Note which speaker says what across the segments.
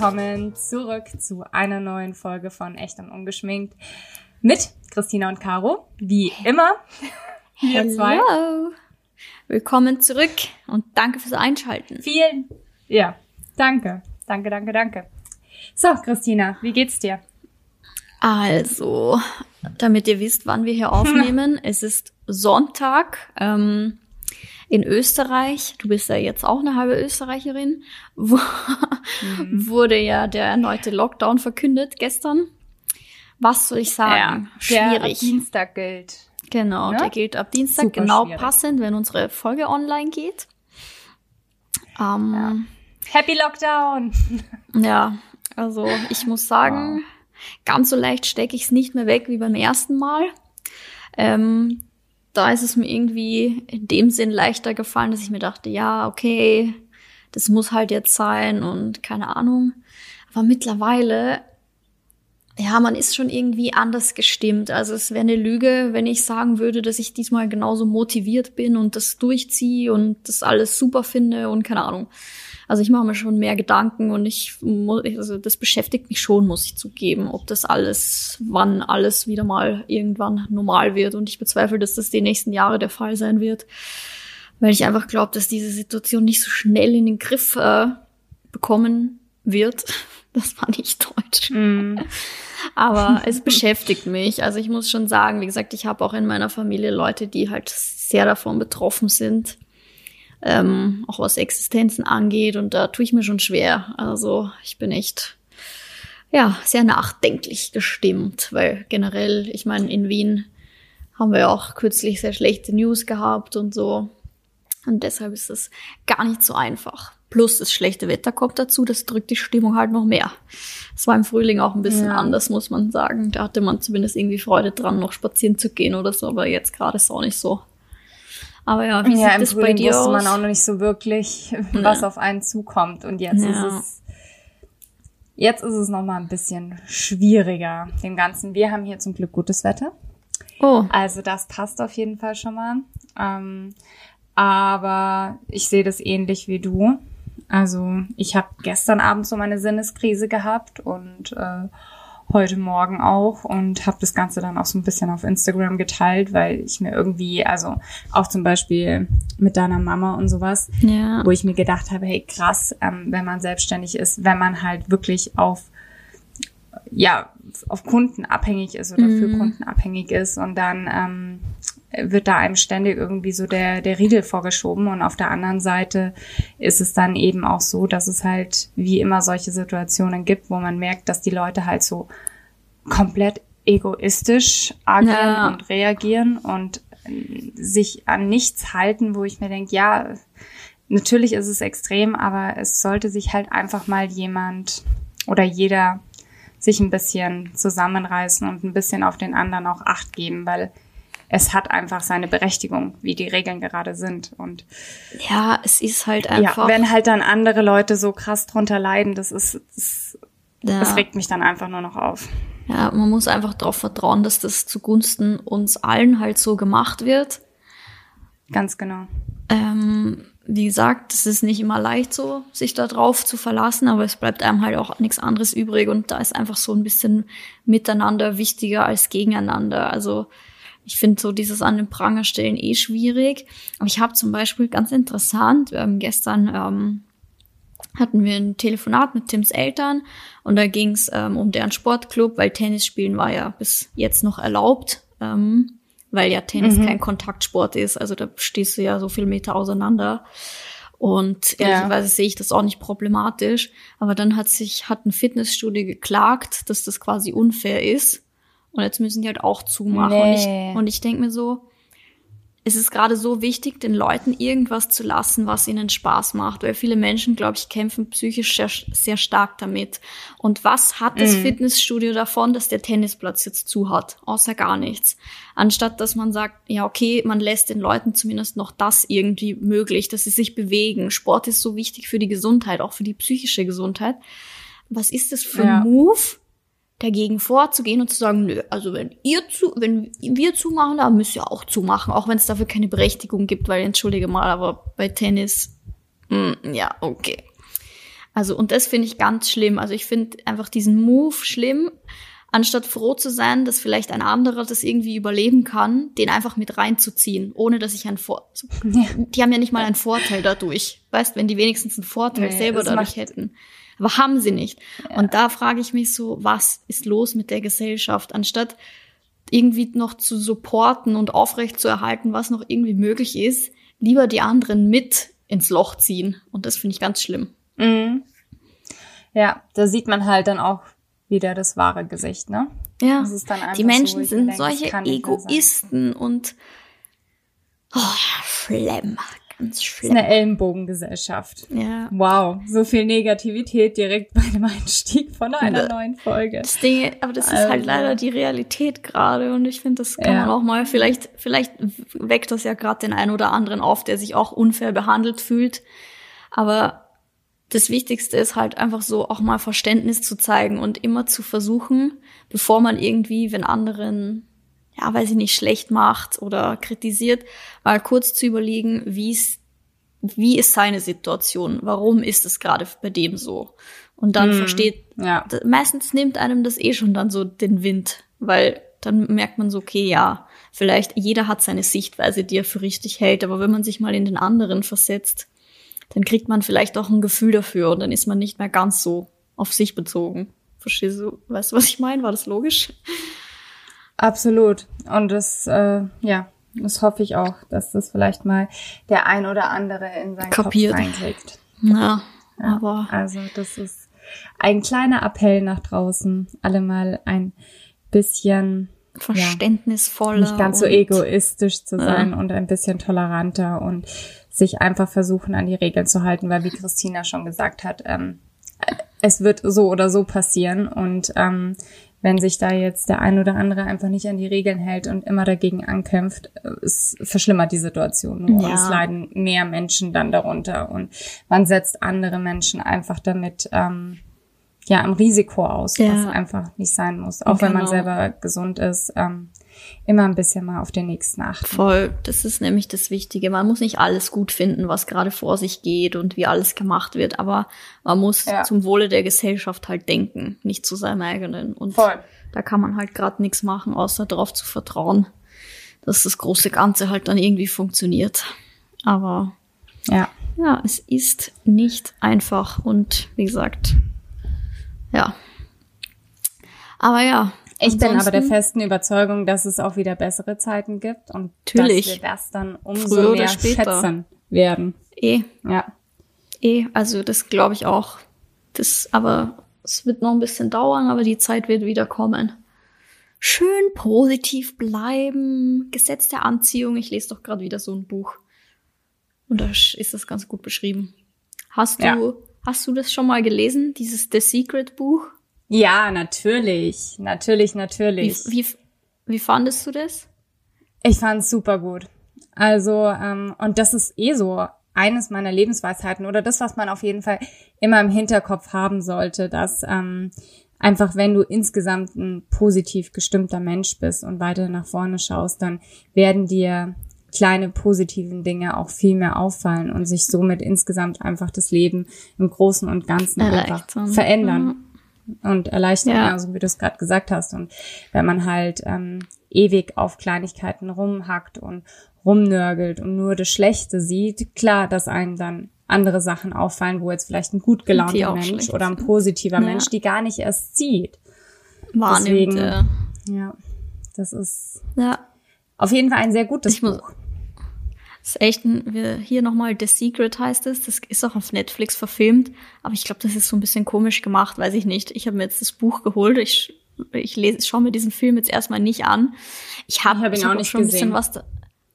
Speaker 1: willkommen zurück zu einer neuen Folge von Echt und Ungeschminkt mit Christina und Caro. Wie immer,
Speaker 2: wir Hello. zwei. Willkommen zurück und danke fürs Einschalten.
Speaker 1: Vielen, ja, danke, danke, danke, danke. So, Christina, wie geht's dir?
Speaker 2: Also, damit ihr wisst, wann wir hier aufnehmen, es ist Sonntag. Ähm, in Österreich, du bist ja jetzt auch eine halbe Österreicherin, wo, mhm. wurde ja der erneute Lockdown verkündet gestern. Was soll ich sagen?
Speaker 1: Ja, schwierig. Der ab Dienstag gilt.
Speaker 2: Genau, ne? der gilt ab Dienstag, Super genau schwierig. passend, wenn unsere Folge online geht.
Speaker 1: Ähm, ja. Happy Lockdown!
Speaker 2: ja, also ich muss sagen, wow. ganz so leicht stecke ich es nicht mehr weg wie beim ersten Mal. Ähm, da ist es mir irgendwie in dem Sinn leichter gefallen, dass ich mir dachte, ja, okay, das muss halt jetzt sein und keine Ahnung. Aber mittlerweile, ja, man ist schon irgendwie anders gestimmt. Also es wäre eine Lüge, wenn ich sagen würde, dass ich diesmal genauso motiviert bin und das durchziehe und das alles super finde und keine Ahnung. Also ich mache mir schon mehr Gedanken und ich muss, also das beschäftigt mich schon, muss ich zugeben, ob das alles, wann alles wieder mal irgendwann normal wird. Und ich bezweifle, dass das die nächsten Jahre der Fall sein wird, weil ich einfach glaube, dass diese Situation nicht so schnell in den Griff äh, bekommen wird. Das war nicht deutsch. Mm. Aber es beschäftigt mich. Also ich muss schon sagen, wie gesagt, ich habe auch in meiner Familie Leute, die halt sehr davon betroffen sind ähm, auch was Existenzen angeht. Und da tue ich mir schon schwer. Also ich bin echt ja sehr nachdenklich gestimmt, weil generell, ich meine, in Wien haben wir ja auch kürzlich sehr schlechte News gehabt und so. Und deshalb ist es gar nicht so einfach. Plus das schlechte Wetter kommt dazu, das drückt die Stimmung halt noch mehr. Es war im Frühling auch ein bisschen ja. anders, muss man sagen. Da hatte man zumindest irgendwie Freude dran, noch spazieren zu gehen oder so, aber jetzt gerade ist es auch nicht so. Aber ja, wie ja, sieht es bei dir
Speaker 1: wusste man auch noch nicht so wirklich, was auf einen zukommt. Und jetzt ja. ist es jetzt ist es noch mal ein bisschen schwieriger. Dem Ganzen. Wir haben hier zum Glück gutes Wetter. Oh. Also das passt auf jeden Fall schon mal. Ähm, aber ich sehe das ähnlich wie du. Also ich habe gestern Abend so meine Sinneskrise gehabt und äh, heute Morgen auch und habe das Ganze dann auch so ein bisschen auf Instagram geteilt, weil ich mir irgendwie, also auch zum Beispiel mit deiner Mama und sowas, ja. wo ich mir gedacht habe, hey krass, ähm, wenn man selbstständig ist, wenn man halt wirklich auf ja auf Kunden abhängig ist oder mhm. für Kunden abhängig ist und dann ähm, wird da einem ständig irgendwie so der, der Riegel vorgeschoben. Und auf der anderen Seite ist es dann eben auch so, dass es halt wie immer solche Situationen gibt, wo man merkt, dass die Leute halt so komplett egoistisch agieren ja. und reagieren und sich an nichts halten, wo ich mir denke, ja, natürlich ist es extrem, aber es sollte sich halt einfach mal jemand oder jeder sich ein bisschen zusammenreißen und ein bisschen auf den anderen auch Acht geben, weil es hat einfach seine Berechtigung, wie die Regeln gerade sind. Und
Speaker 2: ja, es ist halt einfach.
Speaker 1: Ja, wenn halt dann andere Leute so krass drunter leiden, das ist, das, ja. das regt mich dann einfach nur noch auf.
Speaker 2: Ja, man muss einfach darauf vertrauen, dass das zugunsten uns allen halt so gemacht wird.
Speaker 1: Ganz genau.
Speaker 2: Ähm, wie gesagt, es ist nicht immer leicht so, sich da drauf zu verlassen, aber es bleibt einem halt auch nichts anderes übrig und da ist einfach so ein bisschen miteinander wichtiger als gegeneinander. Also ich finde so dieses an den Pranger stellen eh schwierig. Aber ich habe zum Beispiel ganz interessant, ähm, gestern ähm, hatten wir ein Telefonat mit Tims Eltern und da ging es ähm, um deren Sportclub, weil Tennis spielen war ja bis jetzt noch erlaubt, ähm, weil ja Tennis mhm. kein Kontaktsport ist. Also da stehst du ja so viel Meter auseinander. Und ehrlicherweise ja. sehe ich das auch nicht problematisch. Aber dann hat sich, hat ein Fitnessstudio geklagt, dass das quasi unfair ist und jetzt müssen die halt auch zumachen. Nee. Und ich, und ich denke mir so, es ist gerade so wichtig, den Leuten irgendwas zu lassen, was ihnen Spaß macht, weil viele Menschen, glaube ich, kämpfen psychisch sehr, sehr stark damit. Und was hat das mhm. Fitnessstudio davon, dass der Tennisplatz jetzt zu hat? Außer gar nichts. Anstatt dass man sagt, ja, okay, man lässt den Leuten zumindest noch das irgendwie möglich, dass sie sich bewegen. Sport ist so wichtig für die Gesundheit, auch für die psychische Gesundheit. Was ist das für ein ja. Move? Dagegen vorzugehen und zu sagen, nö, also wenn ihr zu, wenn wir zumachen, dann müsst ihr auch zumachen, auch wenn es dafür keine Berechtigung gibt, weil entschuldige mal, aber bei Tennis, mh, hm, ja, okay. Also, und das finde ich ganz schlimm. Also ich finde einfach diesen Move schlimm, anstatt froh zu sein, dass vielleicht ein anderer das irgendwie überleben kann, den einfach mit reinzuziehen, ohne dass ich einen Vor ja. die haben ja nicht mal einen Vorteil dadurch. Weißt, wenn die wenigstens einen Vorteil nee, selber dadurch hätten. Haben sie nicht. Ja. Und da frage ich mich so, was ist los mit der Gesellschaft? Anstatt irgendwie noch zu supporten und aufrecht zu erhalten, was noch irgendwie möglich ist, lieber die anderen mit ins Loch ziehen. Und das finde ich ganz schlimm. Mhm.
Speaker 1: Ja, da sieht man halt dann auch wieder das wahre Gesicht, ne?
Speaker 2: Ja. die Menschen so, sind denke, solche Egoisten und oh, schlimm. Ganz schlimm.
Speaker 1: Das ist eine Ellenbogengesellschaft. Ja. Wow, so viel Negativität direkt bei dem Einstieg von einer da, neuen Folge.
Speaker 2: Das Ding, aber das also. ist halt also leider die Realität gerade und ich finde, das kann ja. man auch mal, vielleicht, vielleicht weckt das ja gerade den einen oder anderen auf, der sich auch unfair behandelt fühlt. Aber das Wichtigste ist halt einfach so auch mal Verständnis zu zeigen und immer zu versuchen, bevor man irgendwie, wenn anderen, ja, weiß ich nicht, schlecht macht oder kritisiert, mal kurz zu überlegen, wie ist, wie ist seine Situation? Warum ist es gerade bei dem so? Und dann hm, versteht, ja. meistens nimmt einem das eh schon dann so den Wind, weil dann merkt man so, okay, ja, vielleicht jeder hat seine Sichtweise, die er für richtig hält, aber wenn man sich mal in den anderen versetzt, dann kriegt man vielleicht auch ein Gefühl dafür und dann ist man nicht mehr ganz so auf sich bezogen. Verstehst du? Weißt du, was ich meine? War das logisch?
Speaker 1: Absolut. Und das, äh, ja, das hoffe ich auch, dass das vielleicht mal der ein oder andere in seinen Kapiert. Kopf reinkriegt.
Speaker 2: Ja, ja, aber.
Speaker 1: Also das ist ein kleiner Appell nach draußen, alle mal ein bisschen
Speaker 2: verständnisvoller.
Speaker 1: Ja, nicht ganz so egoistisch zu sein ja. und ein bisschen toleranter und sich einfach versuchen, an die Regeln zu halten, weil wie Christina schon gesagt hat, ähm, es wird so oder so passieren und ähm, wenn sich da jetzt der ein oder andere einfach nicht an die Regeln hält und immer dagegen ankämpft, es verschlimmert die Situation nur. Ja. Und es leiden mehr Menschen dann darunter und man setzt andere Menschen einfach damit ähm, ja am Risiko aus, ja. was einfach nicht sein muss. Auch genau. wenn man genau. selber gesund ist. Ähm, immer ein bisschen mal auf den nächsten achten.
Speaker 2: Voll, das ist nämlich das Wichtige. Man muss nicht alles gut finden, was gerade vor sich geht und wie alles gemacht wird, aber man muss ja. zum Wohle der Gesellschaft halt denken, nicht zu seinem eigenen. Und Voll. da kann man halt gerade nichts machen, außer darauf zu vertrauen, dass das große Ganze halt dann irgendwie funktioniert. Aber ja, ja, es ist nicht einfach und wie gesagt, ja. Aber ja,
Speaker 1: ich bin aber der festen Überzeugung, dass es auch wieder bessere Zeiten gibt und natürlich. dass wir das dann umso mehr schätzen werden.
Speaker 2: Eh. Ja. Eh, also das glaube ich auch. Das, aber es wird noch ein bisschen dauern, aber die Zeit wird wieder kommen. Schön positiv bleiben, Gesetz der Anziehung. Ich lese doch gerade wieder so ein Buch. Und da ist das ganz gut beschrieben. Hast du, ja. hast du das schon mal gelesen, dieses The Secret Buch?
Speaker 1: Ja, natürlich. Natürlich, natürlich.
Speaker 2: Wie, wie, wie fandest du das?
Speaker 1: Ich fand es super gut. Also, ähm, und das ist eh so eines meiner Lebensweisheiten oder das, was man auf jeden Fall immer im Hinterkopf haben sollte, dass ähm, einfach, wenn du insgesamt ein positiv gestimmter Mensch bist und weiter nach vorne schaust, dann werden dir kleine positiven Dinge auch viel mehr auffallen und sich somit insgesamt einfach das Leben im Großen und Ganzen einfach verändern. Mhm und erleichtern, ja. so wie du es gerade gesagt hast. Und wenn man halt ähm, ewig auf Kleinigkeiten rumhackt und rumnörgelt und nur das Schlechte sieht, klar, dass einem dann andere Sachen auffallen, wo jetzt vielleicht ein gut gelaunter Mensch oder ein positiver ja. Mensch die gar nicht erst sieht.
Speaker 2: Wahrnimmt. Deswegen,
Speaker 1: äh. ja, das ist ja. auf jeden Fall ein sehr gutes ich Buch.
Speaker 2: Das ist echt ein, wir, hier nochmal The Secret heißt es. Das ist auch auf Netflix verfilmt. Aber ich glaube, das ist so ein bisschen komisch gemacht, weiß ich nicht. Ich habe mir jetzt das Buch geholt. Ich, ich lese, schaue mir diesen Film jetzt erstmal nicht an. Ich habe hab ihn hab auch nicht schon gesehen. ein bisschen was da,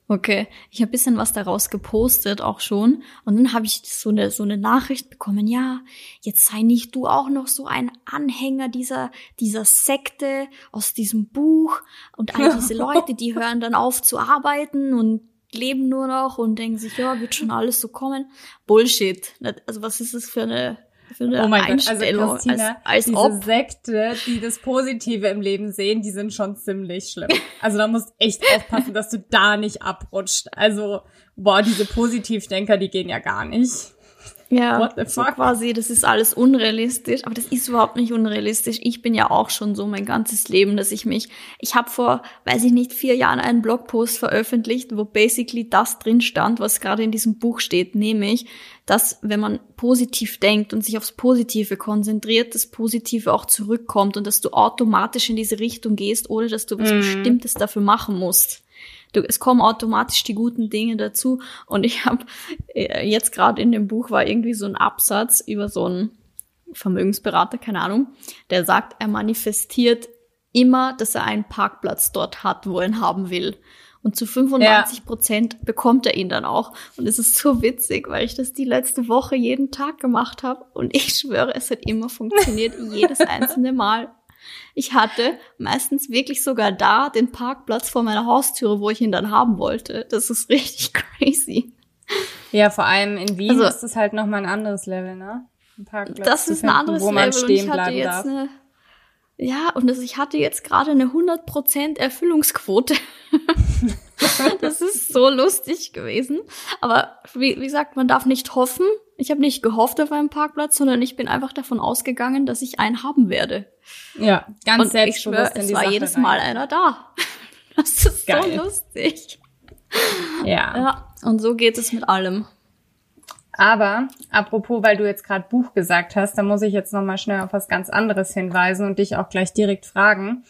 Speaker 2: Okay, ich habe bisschen was daraus gepostet auch schon und dann habe ich so eine so eine Nachricht bekommen. Ja, jetzt sei nicht du auch noch so ein Anhänger dieser dieser Sekte aus diesem Buch und all diese Leute, die hören dann auf zu arbeiten und leben nur noch und denken sich, ja, wird schon alles so kommen. Bullshit. Also was ist das für eine, für eine
Speaker 1: oh mein Einstellung? Gott, also Christina, als, als diese ob. Sekte, die das Positive im Leben sehen, die sind schon ziemlich schlimm. Also da musst echt aufpassen, dass du da nicht abrutscht. Also, boah, diese Positivdenker, die gehen ja gar nicht.
Speaker 2: Ja, so quasi, das ist alles unrealistisch, aber das ist überhaupt nicht unrealistisch. Ich bin ja auch schon so mein ganzes Leben, dass ich mich, ich habe vor, weiß ich nicht, vier Jahren einen Blogpost veröffentlicht, wo basically das drin stand, was gerade in diesem Buch steht, nämlich, dass wenn man positiv denkt und sich aufs Positive konzentriert, das Positive auch zurückkommt und dass du automatisch in diese Richtung gehst, ohne dass du was mm. Bestimmtes dafür machen musst. Du, es kommen automatisch die guten Dinge dazu. Und ich habe äh, jetzt gerade in dem Buch war irgendwie so ein Absatz über so einen Vermögensberater, keine Ahnung, der sagt, er manifestiert immer, dass er einen Parkplatz dort hat, wo er ihn haben will. Und zu 95 Prozent ja. bekommt er ihn dann auch. Und es ist so witzig, weil ich das die letzte Woche jeden Tag gemacht habe. Und ich schwöre, es hat immer funktioniert, jedes einzelne Mal. Ich hatte meistens wirklich sogar da den Parkplatz vor meiner Haustüre, wo ich ihn dann haben wollte. Das ist richtig crazy.
Speaker 1: Ja, vor allem in Wien also, ist das halt nochmal ein anderes Level, ne?
Speaker 2: Ein Parkplatz das ist finden, ein anderes wo man Level. Stehen bleiben darf. Eine, ja, und das, ich hatte jetzt gerade eine 100% Erfüllungsquote. das ist so lustig gewesen. Aber wie, wie gesagt, man darf nicht hoffen. Ich habe nicht gehofft auf einen Parkplatz, sondern ich bin einfach davon ausgegangen, dass ich einen haben werde.
Speaker 1: Ja, ganz und
Speaker 2: selbstbewusst ich schwör, es war Sache jedes Mal rein. einer da. Das ist Geil. so lustig.
Speaker 1: Ja.
Speaker 2: Ja, und so geht es mit allem.
Speaker 1: Aber apropos, weil du jetzt gerade Buch gesagt hast, da muss ich jetzt noch mal schnell auf was ganz anderes hinweisen und dich auch gleich direkt fragen.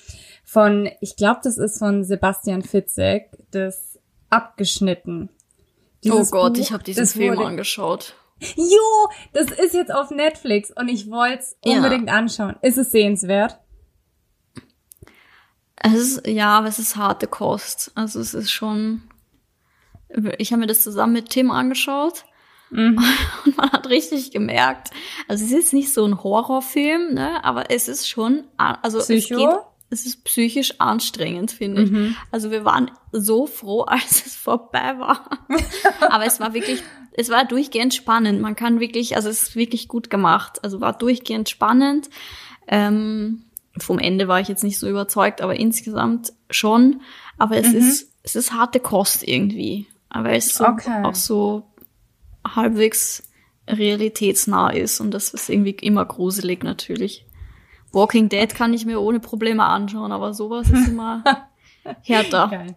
Speaker 1: Von, ich glaube, das ist von Sebastian Fitzek, das abgeschnitten.
Speaker 2: Dieses oh Gott, Buch, ich habe diesen Film wurde, angeschaut.
Speaker 1: Jo, das ist jetzt auf Netflix und ich wollte es unbedingt ja. anschauen. Ist es sehenswert?
Speaker 2: Es ist, ja, aber es ist harte Kost. Also es ist schon. Ich habe mir das zusammen mit Tim angeschaut Mhm. Und man hat richtig gemerkt, also es ist jetzt nicht so ein Horrorfilm, ne, aber es ist schon, also Psycho? es geht, es ist psychisch anstrengend, finde ich. Mhm. Also wir waren so froh, als es vorbei war. aber es war wirklich, es war durchgehend spannend. Man kann wirklich, also es ist wirklich gut gemacht. Also war durchgehend spannend. Ähm, vom Ende war ich jetzt nicht so überzeugt, aber insgesamt schon. Aber es mhm. ist, es ist harte Kost irgendwie. Aber es ist so, okay. auch so halbwegs realitätsnah ist und das ist irgendwie immer gruselig natürlich. Walking Dead kann ich mir ohne Probleme anschauen, aber sowas ist immer härter. Geil.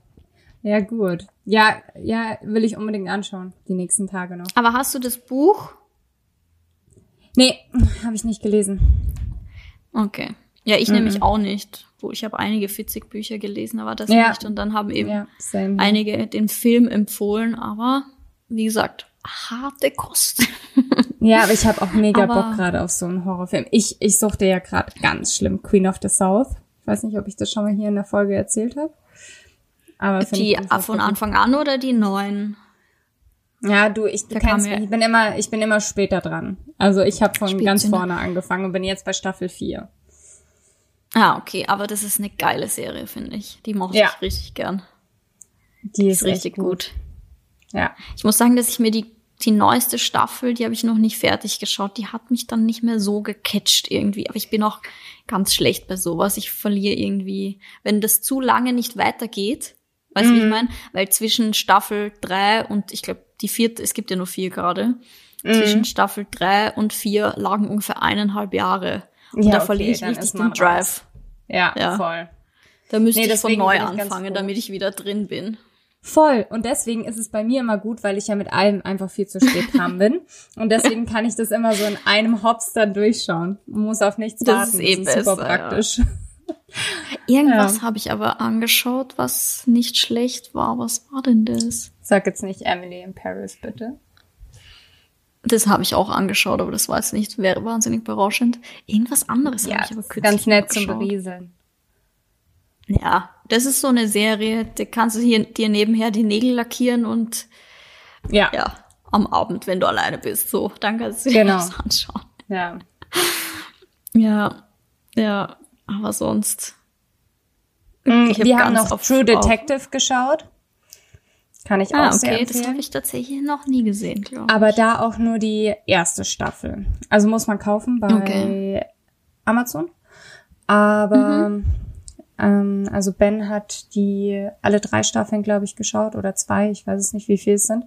Speaker 1: Ja, gut. Ja, ja, will ich unbedingt anschauen, die nächsten Tage noch.
Speaker 2: Aber hast du das Buch?
Speaker 1: Nee, habe ich nicht gelesen.
Speaker 2: Okay. Ja, ich mhm. nämlich auch nicht. Wo ich habe einige Fitzig-Bücher gelesen, aber das ja. nicht. Und dann haben eben ja, einige den Film empfohlen, aber wie gesagt, harte Kost.
Speaker 1: ja, aber ich habe auch mega aber Bock gerade auf so einen Horrorfilm. Ich, ich suchte ja gerade ganz schlimm Queen of the South. Ich weiß nicht, ob ich das schon mal hier in der Folge erzählt habe.
Speaker 2: Aber die von Anfang an oder die neuen?
Speaker 1: Ja, du, ich, du kennst mich. Ich bin immer, ich bin immer später dran. Also ich habe von ganz vorne angefangen und bin jetzt bei Staffel 4.
Speaker 2: Ah, okay, aber das ist eine geile Serie, finde ich. Die mochte ja. ich richtig gern.
Speaker 1: Die ist, ist richtig gut. gut.
Speaker 2: Ja. Ich muss sagen, dass ich mir die die neueste Staffel, die habe ich noch nicht fertig geschaut, die hat mich dann nicht mehr so gecatcht irgendwie. Aber ich bin auch ganz schlecht bei sowas. Ich verliere irgendwie, wenn das zu lange nicht weitergeht, weißt du, mm. wie ich mhm. meine? Weil zwischen Staffel drei und ich glaube, die vierte, es gibt ja nur vier gerade, mm. zwischen Staffel drei und vier lagen ungefähr eineinhalb Jahre. Und ja, da okay, verliere ich richtig den Drive.
Speaker 1: Ja, ja, voll.
Speaker 2: Da müsste nee, ich von neu anfangen, damit ich wieder drin bin.
Speaker 1: Voll. Und deswegen ist es bei mir immer gut, weil ich ja mit allem einfach viel zu spät dran bin. Und deswegen kann ich das immer so in einem Hops dann durchschauen. Man muss auf nichts das warten. Ist eh das ist besser, super praktisch. Ja.
Speaker 2: Irgendwas ja. habe ich aber angeschaut, was nicht schlecht war. Was war denn das?
Speaker 1: Sag jetzt nicht Emily in Paris, bitte.
Speaker 2: Das habe ich auch angeschaut, aber das war jetzt nicht wäre wahnsinnig berauschend. Irgendwas anderes ja, habe ich aber kürzlich
Speaker 1: Ganz nett zum Berieseln.
Speaker 2: Ja, das ist so eine Serie, da kannst du hier, dir nebenher die Nägel lackieren und ja. ja, am Abend, wenn du alleine bist, so, dann kannst du dir genau. das anschauen.
Speaker 1: Ja.
Speaker 2: Ja, ja, aber sonst.
Speaker 1: Mm, ich hab wir haben noch True Detective auf. geschaut. Kann ich ah, auch sehr okay, empfehlen.
Speaker 2: das habe ich tatsächlich noch nie gesehen, glaube
Speaker 1: ich. Aber da auch nur die erste Staffel. Also muss man kaufen bei okay. Amazon. Aber mhm Ähm, also Ben hat die alle drei Staffeln, glaube ich, geschaut oder zwei, ich weiß es nicht, wie viel es sind.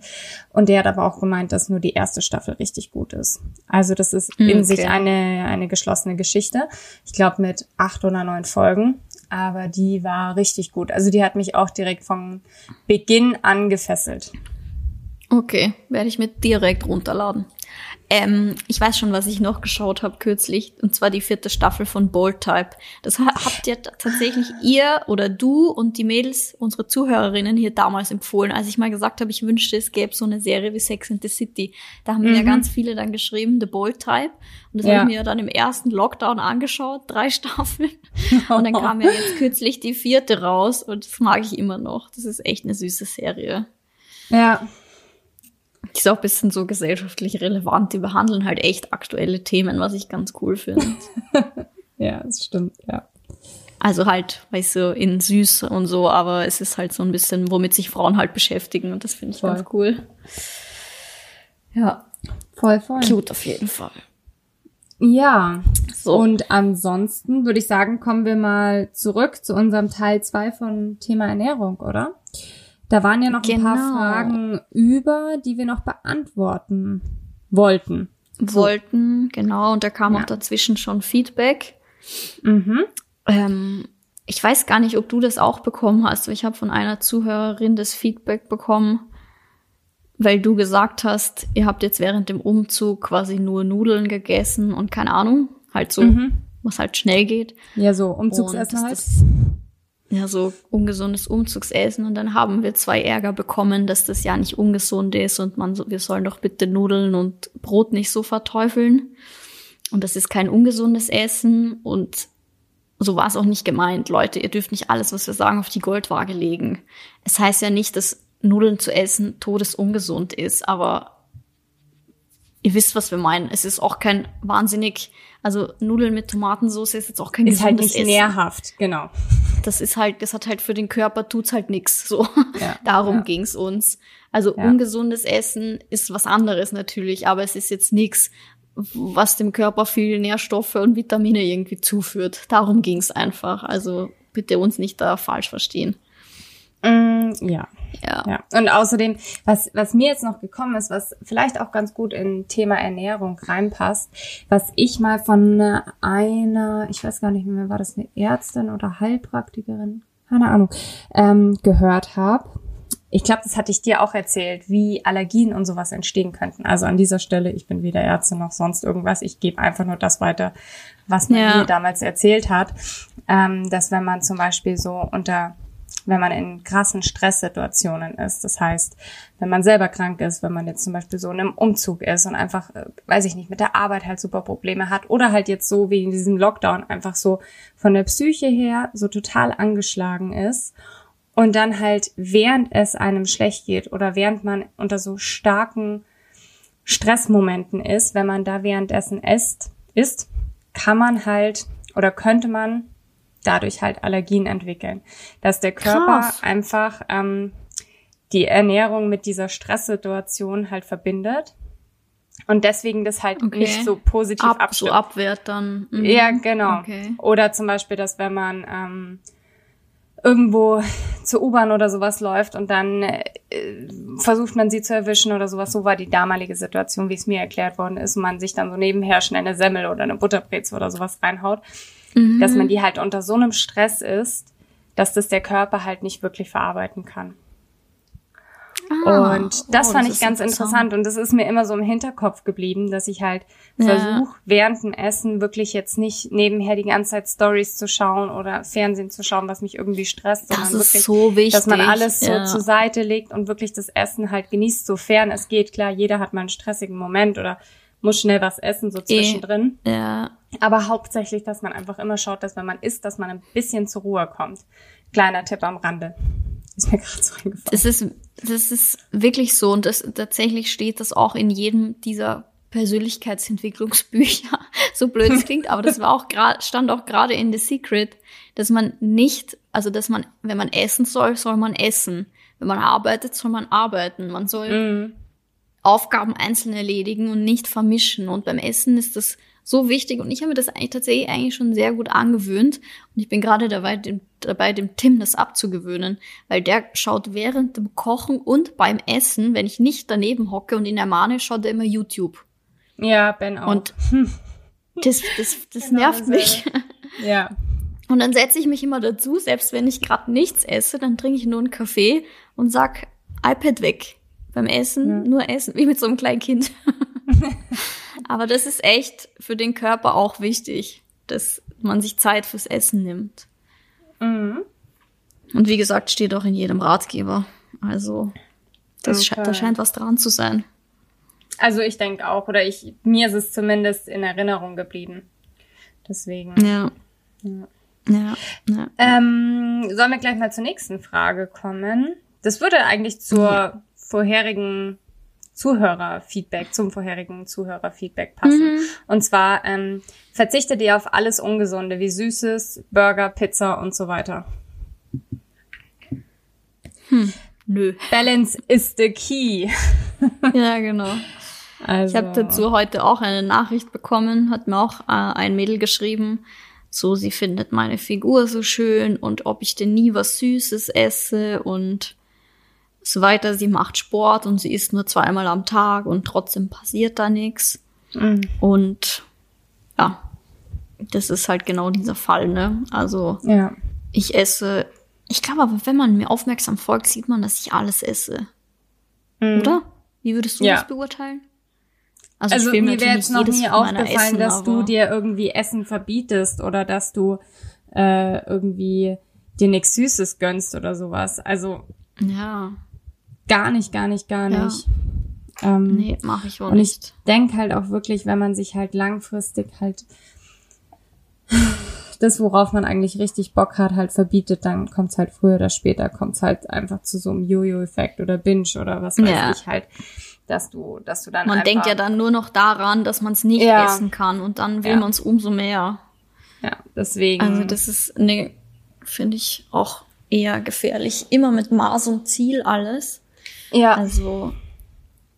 Speaker 1: Und der hat aber auch gemeint, dass nur die erste Staffel richtig gut ist. Also das ist in okay. sich eine, eine geschlossene Geschichte. Ich glaube mit acht oder neun Folgen. Aber die war richtig gut. Also die hat mich auch direkt von Beginn an gefesselt.
Speaker 2: Okay, werde ich mir direkt runterladen. Ähm, ich weiß schon, was ich noch geschaut habe kürzlich, und zwar die vierte Staffel von Bold Type. Das habt ihr tatsächlich ihr oder du und die Mädels, unsere Zuhörerinnen hier damals empfohlen, als ich mal gesagt habe, ich wünschte, es gäbe so eine Serie wie Sex in the City. Da haben mhm. mir ja ganz viele dann geschrieben, The Bold Type. Und das ja. habe ich mir dann im ersten Lockdown angeschaut, drei Staffeln. Und dann kam ja jetzt kürzlich die vierte raus und das mag ich immer noch. Das ist echt eine süße Serie.
Speaker 1: Ja,
Speaker 2: ist auch ein bisschen so gesellschaftlich relevant. Die behandeln halt echt aktuelle Themen, was ich ganz cool finde.
Speaker 1: ja, das stimmt, ja.
Speaker 2: Also halt, weißt du, in süß und so, aber es ist halt so ein bisschen, womit sich Frauen halt beschäftigen und das finde ich voll. ganz cool.
Speaker 1: Ja, voll, voll.
Speaker 2: Cute auf jeden Fall.
Speaker 1: Ja, so. und ansonsten würde ich sagen, kommen wir mal zurück zu unserem Teil zwei von Thema Ernährung, oder? Da waren ja noch genau. ein paar genau. Fragen über, die wir noch beantworten wollten.
Speaker 2: Wollten, genau. Und da kam ja. auch dazwischen schon Feedback. Mhm. Ähm, ich weiß gar nicht, ob du das auch bekommen hast. Ich habe von einer Zuhörerin das Feedback bekommen, weil du gesagt hast, ihr habt jetzt während dem Umzug quasi nur Nudeln gegessen und keine Ahnung, halt so, mhm. was halt schnell geht.
Speaker 1: Ja, so Umzugsessen halt.
Speaker 2: Das, ja, so ungesundes Umzugsessen und dann haben wir zwei Ärger bekommen, dass das ja nicht ungesund ist und man so, wir sollen doch bitte Nudeln und Brot nicht so verteufeln. Und das ist kein ungesundes Essen und so war es auch nicht gemeint. Leute, ihr dürft nicht alles, was wir sagen, auf die Goldwaage legen. Es heißt ja nicht, dass Nudeln zu essen todesungesund ist, aber ihr wisst, was wir meinen. Es ist auch kein wahnsinnig, also Nudeln mit Tomatensauce ist jetzt auch kein
Speaker 1: ist halt nicht Essen. nährhaft, genau.
Speaker 2: Das ist halt, das hat halt für den Körper tut's halt nix. So, ja, darum ja. ging's uns. Also ja. ungesundes Essen ist was anderes natürlich, aber es ist jetzt nix, was dem Körper viel Nährstoffe und Vitamine irgendwie zuführt. Darum ging's einfach. Also bitte uns nicht da falsch verstehen.
Speaker 1: Mm, ja. Ja. ja. Und außerdem, was, was mir jetzt noch gekommen ist, was vielleicht auch ganz gut in Thema Ernährung reinpasst, was ich mal von einer, ich weiß gar nicht mehr, war das eine Ärztin oder Heilpraktikerin? Keine Ahnung, ähm, gehört habe. Ich glaube, das hatte ich dir auch erzählt, wie Allergien und sowas entstehen könnten. Also an dieser Stelle, ich bin weder Ärztin noch sonst irgendwas. Ich gebe einfach nur das weiter, was man ja. mir damals erzählt hat. Ähm, dass wenn man zum Beispiel so unter wenn man in krassen Stresssituationen ist. Das heißt, wenn man selber krank ist, wenn man jetzt zum Beispiel so in einem Umzug ist und einfach, äh, weiß ich nicht, mit der Arbeit halt super Probleme hat oder halt jetzt so wie in diesem Lockdown einfach so von der Psyche her so total angeschlagen ist und dann halt während es einem schlecht geht oder während man unter so starken Stressmomenten ist, wenn man da währenddessen isst, ist, kann man halt oder könnte man dadurch halt Allergien entwickeln. Dass der Körper Krass. einfach ähm, die Ernährung mit dieser Stresssituation halt verbindet und deswegen das halt okay. nicht so positiv
Speaker 2: Ab, abstimmt. So abwehrt dann.
Speaker 1: Mhm. Ja, genau. Okay. Oder zum Beispiel, dass wenn man ähm, irgendwo zur U-Bahn oder sowas läuft und dann äh, versucht man sie zu erwischen oder sowas. So war die damalige Situation, wie es mir erklärt worden ist, und man sich dann so nebenher schnell eine Semmel oder eine Butterbreze oder sowas reinhaut mhm. dass man die halt unter so einem Stress ist, dass das der Körper halt nicht wirklich verarbeiten kann. Ah, und das oh, fand das ich ganz interessant. Und das ist mir immer so im Hinterkopf geblieben, dass ich halt ja. versuche, während dem Essen wirklich jetzt nicht nebenher die ganze Zeit Stories zu schauen oder Fernsehen zu schauen, was mich irgendwie stresst,
Speaker 2: das sondern wirklich, so wichtig.
Speaker 1: dass man alles ja. so zur Seite legt und wirklich das Essen halt genießt, sofern es geht. Klar, jeder hat mal einen stressigen Moment oder muss schnell was essen, so eh, zwischendrin.
Speaker 2: Ja.
Speaker 1: Aber hauptsächlich, dass man einfach immer schaut, dass wenn man isst, dass man ein bisschen zur Ruhe kommt. Kleiner Tipp am Rande. Ist mir gerade so eingefallen.
Speaker 2: Das ist, das ist wirklich so und das, tatsächlich steht das auch in jedem dieser Persönlichkeitsentwicklungsbücher. so blöd es klingt, aber das war auch gerade, stand auch gerade in The Secret, dass man nicht, also dass man, wenn man essen soll, soll man essen. Wenn man arbeitet, soll man arbeiten. Man soll mm. Aufgaben einzeln erledigen und nicht vermischen. Und beim Essen ist das so wichtig und ich habe mir das eigentlich tatsächlich eigentlich schon sehr gut angewöhnt und ich bin gerade dabei dem, dabei, dem Tim das abzugewöhnen, weil der schaut während dem Kochen und beim Essen, wenn ich nicht daneben hocke und ihn ermahne, schaut er immer YouTube.
Speaker 1: Ja, Ben auch.
Speaker 2: Und das, das, das genau nervt mich.
Speaker 1: Ja.
Speaker 2: Und dann setze ich mich immer dazu, selbst wenn ich gerade nichts esse, dann trinke ich nur einen Kaffee und sag iPad weg. Beim Essen ja. nur essen, wie mit so einem kleinen Kind. Aber das ist echt für den Körper auch wichtig, dass man sich Zeit fürs Essen nimmt. Mhm. Und wie gesagt, steht auch in jedem Ratgeber. Also, das okay. sche da scheint was dran zu sein.
Speaker 1: Also ich denke auch, oder ich, mir ist es zumindest in Erinnerung geblieben. Deswegen.
Speaker 2: Ja.
Speaker 1: Ja.
Speaker 2: ja, ja.
Speaker 1: Ähm, sollen wir gleich mal zur nächsten Frage kommen? Das würde eigentlich zur ja. vorherigen Zuhörerfeedback, zum vorherigen Zuhörerfeedback passen. Mhm. Und zwar ähm, verzichtet ihr auf alles Ungesunde wie Süßes, Burger, Pizza und so weiter.
Speaker 2: Hm. Nö.
Speaker 1: Balance is the key.
Speaker 2: ja, genau. Also. Ich habe dazu heute auch eine Nachricht bekommen, hat mir auch äh, ein Mädel geschrieben, so sie findet meine Figur so schön und ob ich denn nie was Süßes esse und so weiter. Sie macht Sport und sie isst nur zweimal am Tag und trotzdem passiert da nichts. Mhm. Und ja, das ist halt genau dieser Fall, ne? Also
Speaker 1: ja.
Speaker 2: ich esse, ich glaube aber, wenn man mir aufmerksam folgt, sieht man, dass ich alles esse. Mhm. Oder? Wie würdest du ja. das beurteilen?
Speaker 1: Also, also mir wäre jetzt noch nie aufgefallen, Essen, dass du dir irgendwie Essen verbietest oder dass du äh, irgendwie dir nichts Süßes gönnst oder sowas. Also
Speaker 2: ja.
Speaker 1: Gar nicht, gar nicht, gar nicht.
Speaker 2: Ja. Ähm, nee, mache ich auch
Speaker 1: und
Speaker 2: nicht.
Speaker 1: ich denke halt auch wirklich, wenn man sich halt langfristig halt das, worauf man eigentlich richtig Bock hat, halt verbietet, dann kommt's halt früher oder später, kommt's halt einfach zu so einem Jojo-Effekt oder Binge oder was weiß ja. ich halt, dass du, dass du dann
Speaker 2: Man denkt ja dann nur noch daran, dass man es nicht ja. essen kann und dann will ja. man es umso mehr.
Speaker 1: Ja, deswegen.
Speaker 2: Also das ist, nee, finde ich auch eher gefährlich. Immer mit Maß und Ziel alles.
Speaker 1: Ja.
Speaker 2: Also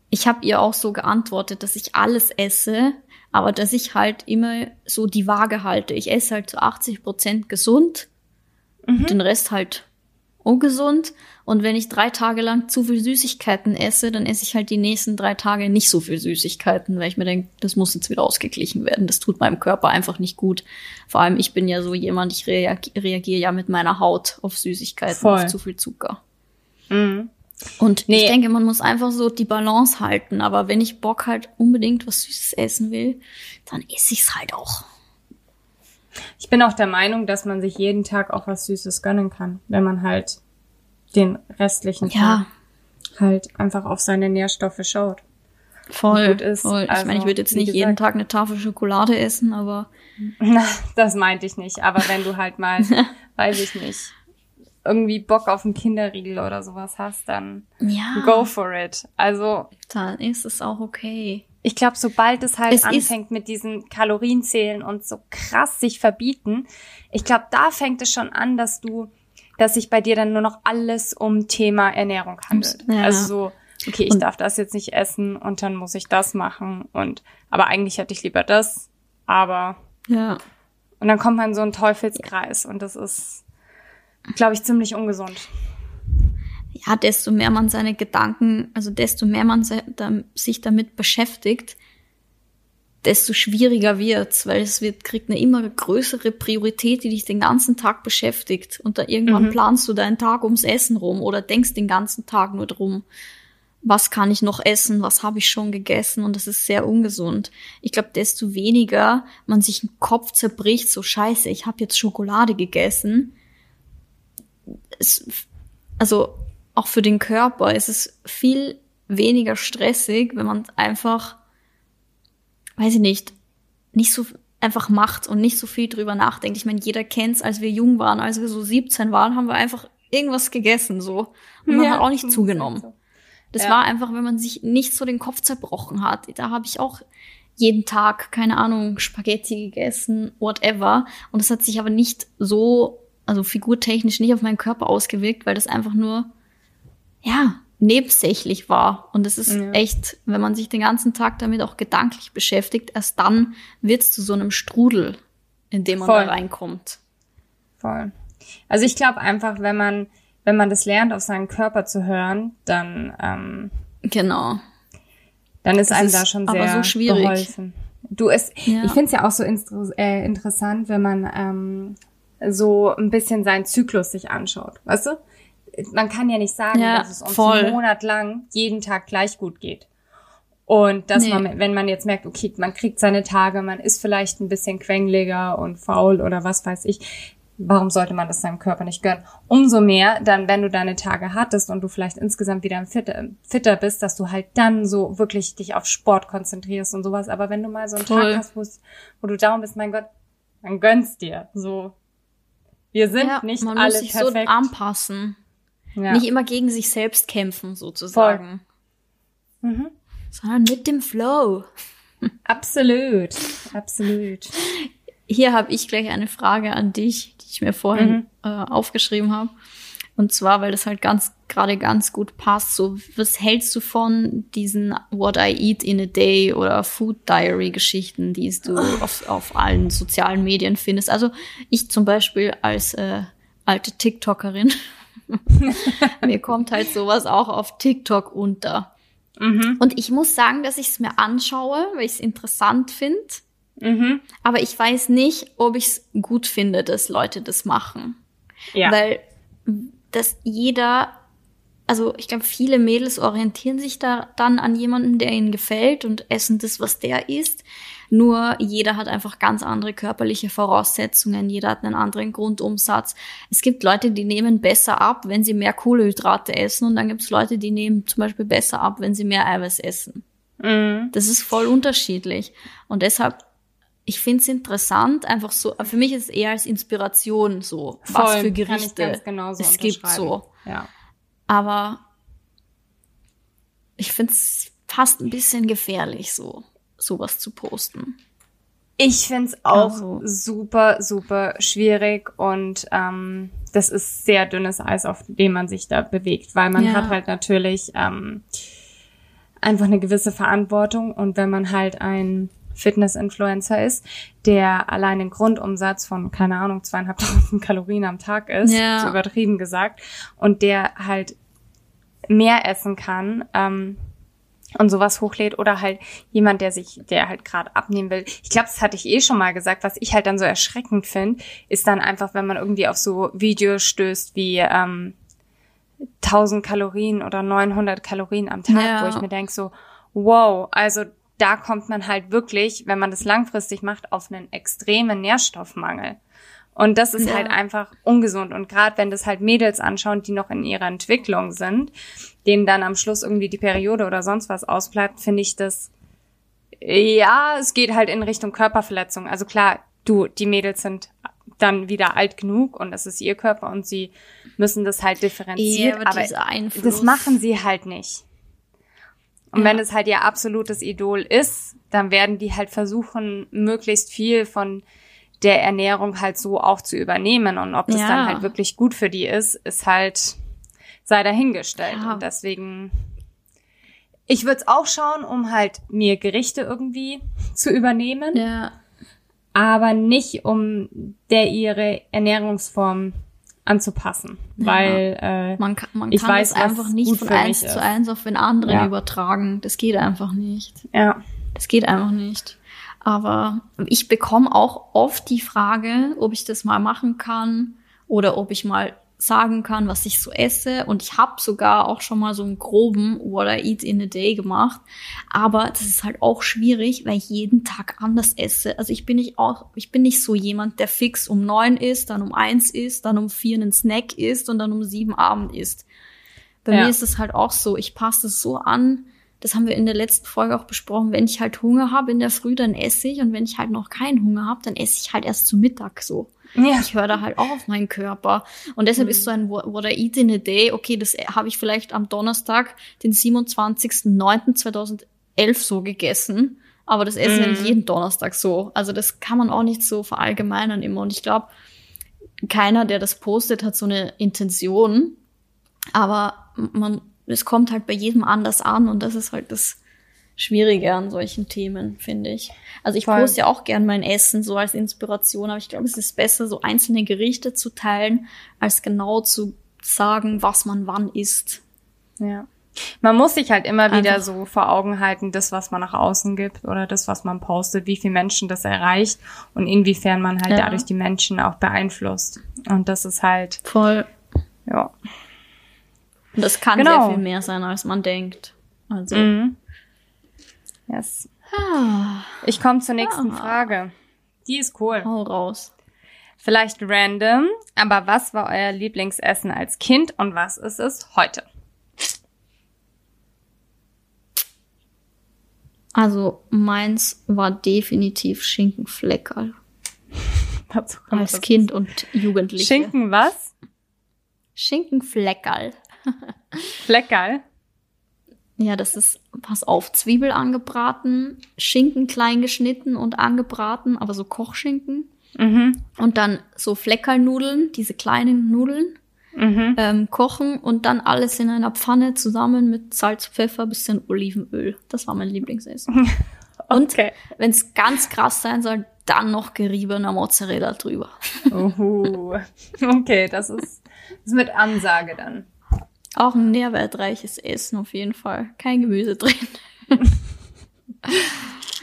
Speaker 2: ich habe ihr auch so geantwortet, dass ich alles esse, aber dass ich halt immer so die Waage halte. Ich esse halt zu 80 Prozent gesund, mhm. den Rest halt ungesund. Und wenn ich drei Tage lang zu viel Süßigkeiten esse, dann esse ich halt die nächsten drei Tage nicht so viel Süßigkeiten, weil ich mir denke, das muss jetzt wieder ausgeglichen werden. Das tut meinem Körper einfach nicht gut. Vor allem, ich bin ja so jemand, ich reagiere ja mit meiner Haut auf Süßigkeiten, Voll. auf zu viel Zucker.
Speaker 1: Mhm.
Speaker 2: Und nee. ich denke, man muss einfach so die Balance halten. Aber wenn ich Bock halt unbedingt was Süßes essen will, dann esse ich es halt auch.
Speaker 1: Ich bin auch der Meinung, dass man sich jeden Tag auch was Süßes gönnen kann, wenn man halt den restlichen
Speaker 2: ja.
Speaker 1: Tag halt einfach auf seine Nährstoffe schaut.
Speaker 2: Voll, ist. voll. Also, ich meine, ich würde jetzt nicht gesagt, jeden Tag eine Tafel Schokolade essen, aber.
Speaker 1: Na, das meinte ich nicht. Aber wenn du halt mal, weiß ich nicht, irgendwie Bock auf einen Kinderriegel oder sowas hast, dann
Speaker 2: ja.
Speaker 1: go for it. Also
Speaker 2: dann ist es auch okay.
Speaker 1: Ich glaube, sobald es halt es anfängt mit diesen Kalorienzählen und so krass sich verbieten, ich glaube, da fängt es schon an, dass du, dass sich bei dir dann nur noch alles um Thema Ernährung handelt. Ja. Also so, okay, ich und darf das jetzt nicht essen und dann muss ich das machen und aber eigentlich hätte ich lieber das, aber
Speaker 2: ja.
Speaker 1: Und dann kommt man in so einen Teufelskreis und das ist glaube ich, ziemlich ungesund.
Speaker 2: Ja, desto mehr man seine Gedanken, also desto mehr man sich damit beschäftigt, desto schwieriger wird's, weil es wird, kriegt eine immer größere Priorität, die dich den ganzen Tag beschäftigt. Und da irgendwann mhm. planst du deinen Tag ums Essen rum oder denkst den ganzen Tag nur drum, was kann ich noch essen, was habe ich schon gegessen und das ist sehr ungesund. Ich glaube, desto weniger man sich den Kopf zerbricht, so scheiße, ich habe jetzt Schokolade gegessen, es, also auch für den Körper ist es viel weniger stressig, wenn man einfach, weiß ich nicht, nicht so einfach macht und nicht so viel drüber nachdenkt. Ich meine, jeder kennt's, als wir jung waren, als wir so 17 waren, haben wir einfach irgendwas gegessen so und man ja, hat auch nicht zugenommen. Das ja. war einfach, wenn man sich nicht so den Kopf zerbrochen hat. Da habe ich auch jeden Tag, keine Ahnung, Spaghetti gegessen, whatever. Und das hat sich aber nicht so also figurtechnisch nicht auf meinen Körper ausgewirkt, weil das einfach nur, ja, nebensächlich war. Und es ist ja. echt, wenn man sich den ganzen Tag damit auch gedanklich beschäftigt, erst dann wird es zu so einem Strudel, in dem man Voll. da reinkommt.
Speaker 1: Voll. Also ich glaube einfach, wenn man, wenn man das lernt, auf seinen Körper zu hören, dann ähm,
Speaker 2: genau.
Speaker 1: Dann ist das einem ist da schon sehr so schwierig. geholfen. Du, es, ja. ich finde es ja auch so äh, interessant, wenn man ähm, so ein bisschen seinen Zyklus sich anschaut, weißt du? Man kann ja nicht sagen, ja, dass es uns voll. einen Monat lang jeden Tag gleich gut geht. Und dass nee. man, wenn man jetzt merkt, okay, man kriegt seine Tage, man ist vielleicht ein bisschen quengeliger und faul oder was weiß ich, warum sollte man das seinem Körper nicht gönnen? Umso mehr dann, wenn du deine Tage hattest und du vielleicht insgesamt wieder fitter, fitter bist, dass du halt dann so wirklich dich auf Sport konzentrierst und sowas. Aber wenn du mal so einen Voll. Tag hast, wo du down bist, mein Gott, dann gönnst dir. So, wir sind ja, nicht man alle muss sich perfekt.
Speaker 2: so anpassen. Ja. Nicht immer gegen sich selbst kämpfen, sozusagen. Mhm. Sondern mit dem Flow.
Speaker 1: Absolut, absolut.
Speaker 2: Hier habe ich gleich eine Frage an dich, die ich mir vorhin mhm. äh, aufgeschrieben habe. Und zwar, weil das halt ganz gerade ganz gut passt. So, was hältst du von diesen What I Eat in a Day oder Food Diary Geschichten, die du auf, auf allen sozialen Medien findest? Also ich zum Beispiel als äh, alte TikTokerin, mir kommt halt sowas auch auf TikTok unter. Mhm. Und ich muss sagen, dass ich es mir anschaue, weil ich es interessant finde. Mhm. Aber ich weiß nicht, ob ich es gut finde, dass Leute das machen. Ja. Weil dass jeder, also ich glaube, viele Mädels orientieren sich da dann an jemanden, der ihnen gefällt und essen das, was der isst. Nur jeder hat einfach ganz andere körperliche Voraussetzungen, jeder hat einen anderen Grundumsatz. Es gibt Leute, die nehmen besser ab, wenn sie mehr Kohlenhydrate essen und dann gibt es Leute, die nehmen zum Beispiel besser ab, wenn sie mehr Eiweiß essen. Mhm. Das ist voll unterschiedlich. Und deshalb ich finde es interessant, einfach so, für mich ist es eher als Inspiration so, Voll, was für Gerichte es gibt so. Ja. Aber ich finde es fast ein bisschen gefährlich, so sowas zu posten.
Speaker 1: Ich finde es auch also. super, super schwierig und ähm, das ist sehr dünnes Eis, auf dem man sich da bewegt, weil man ja. hat halt natürlich ähm, einfach eine gewisse Verantwortung und wenn man halt ein Fitness-Influencer ist, der allein den Grundumsatz von, keine Ahnung, zweieinhalbtausend Kalorien am Tag ist, ja. so übertrieben gesagt, und der halt mehr essen kann, ähm, und sowas hochlädt oder halt jemand, der sich, der halt gerade abnehmen will. Ich glaube, das hatte ich eh schon mal gesagt. Was ich halt dann so erschreckend finde, ist dann einfach, wenn man irgendwie auf so Videos stößt wie ähm, 1000 Kalorien oder 900 Kalorien am Tag, ja. wo ich mir denke so, wow, also da kommt man halt wirklich, wenn man das langfristig macht, auf einen extremen Nährstoffmangel. Und das ist ja. halt einfach ungesund. Und gerade wenn das halt Mädels anschauen, die noch in ihrer Entwicklung sind, denen dann am Schluss irgendwie die Periode oder sonst was ausbleibt, finde ich das, ja, es geht halt in Richtung Körperverletzung. Also klar, du, die Mädels sind dann wieder alt genug und das ist ihr Körper und sie müssen das halt differenzieren. Ja, aber, aber das machen sie halt nicht. Und ja. wenn es halt ihr absolutes Idol ist, dann werden die halt versuchen, möglichst viel von der Ernährung halt so auch zu übernehmen. Und ob das ja. dann halt wirklich gut für die ist, ist halt, sei dahingestellt. Ja. Und deswegen, ich würde es auch schauen, um halt mir Gerichte irgendwie zu übernehmen. Ja. Aber nicht, um der ihre Ernährungsform anzupassen, ja. weil äh,
Speaker 2: man kann, man ich kann weiß, das einfach nicht von eins zu eins auf den anderen ja. übertragen. Das geht einfach nicht. Ja. Das geht einfach nicht. Aber ich bekomme auch oft die Frage, ob ich das mal machen kann oder ob ich mal sagen kann, was ich so esse. Und ich habe sogar auch schon mal so einen groben What I Eat in a Day gemacht. Aber das ist halt auch schwierig, weil ich jeden Tag anders esse. Also ich bin nicht auch, ich bin nicht so jemand, der fix um neun isst, dann um eins isst, dann um vier einen Snack isst und dann um sieben Abend isst. Bei ja. mir ist es halt auch so, ich passe es so an, das haben wir in der letzten Folge auch besprochen, wenn ich halt Hunger habe in der Früh, dann esse ich und wenn ich halt noch keinen Hunger habe, dann esse ich halt erst zu Mittag so. Ja. Ich höre da halt auch auf meinen Körper. Und deshalb mhm. ist so ein What I Eat in a Day, okay, das habe ich vielleicht am Donnerstag, den 27.09.2011 so gegessen. Aber das esse ich mhm. nicht jeden Donnerstag so. Also das kann man auch nicht so verallgemeinern immer. Und ich glaube, keiner, der das postet, hat so eine Intention. Aber man es kommt halt bei jedem anders an und das ist halt das Schwierige an solchen Themen, finde ich. Also ich poste ja auch gern mein Essen so als Inspiration, aber ich glaube, es ist besser, so einzelne Gerichte zu teilen, als genau zu sagen, was man wann isst.
Speaker 1: Ja. Man muss sich halt immer wieder Einfach. so vor Augen halten, das, was man nach außen gibt oder das, was man postet, wie viele Menschen das erreicht und inwiefern man halt ja. dadurch die Menschen auch beeinflusst. Und das ist halt.
Speaker 2: Voll.
Speaker 1: Ja.
Speaker 2: Und das kann genau. sehr viel mehr sein, als man denkt. Also. Mhm.
Speaker 1: Yes. Ah. Ich komme zur nächsten ah. Frage. Die ist cool.
Speaker 2: Hau raus.
Speaker 1: Vielleicht random, aber was war euer Lieblingsessen als Kind und was ist es heute?
Speaker 2: Also meins war definitiv Schinkenfleckerl. Als Kind und Jugendliche.
Speaker 1: Schinken was?
Speaker 2: Schinkenfleckerl.
Speaker 1: Fleckerl?
Speaker 2: Ja, das ist, pass auf, Zwiebel angebraten, Schinken klein geschnitten und angebraten, aber so Kochschinken. Mhm. Und dann so Fleckerlnudeln, diese kleinen Nudeln, mhm. ähm, kochen und dann alles in einer Pfanne zusammen mit Salz, Pfeffer, bisschen Olivenöl. Das war mein Lieblingsessen. okay. Und wenn es ganz krass sein soll, dann noch geriebener Mozzarella drüber.
Speaker 1: Uhu. Okay, das ist, das ist mit Ansage dann.
Speaker 2: Auch ein nährwertreiches Essen auf jeden Fall. Kein Gemüse drin.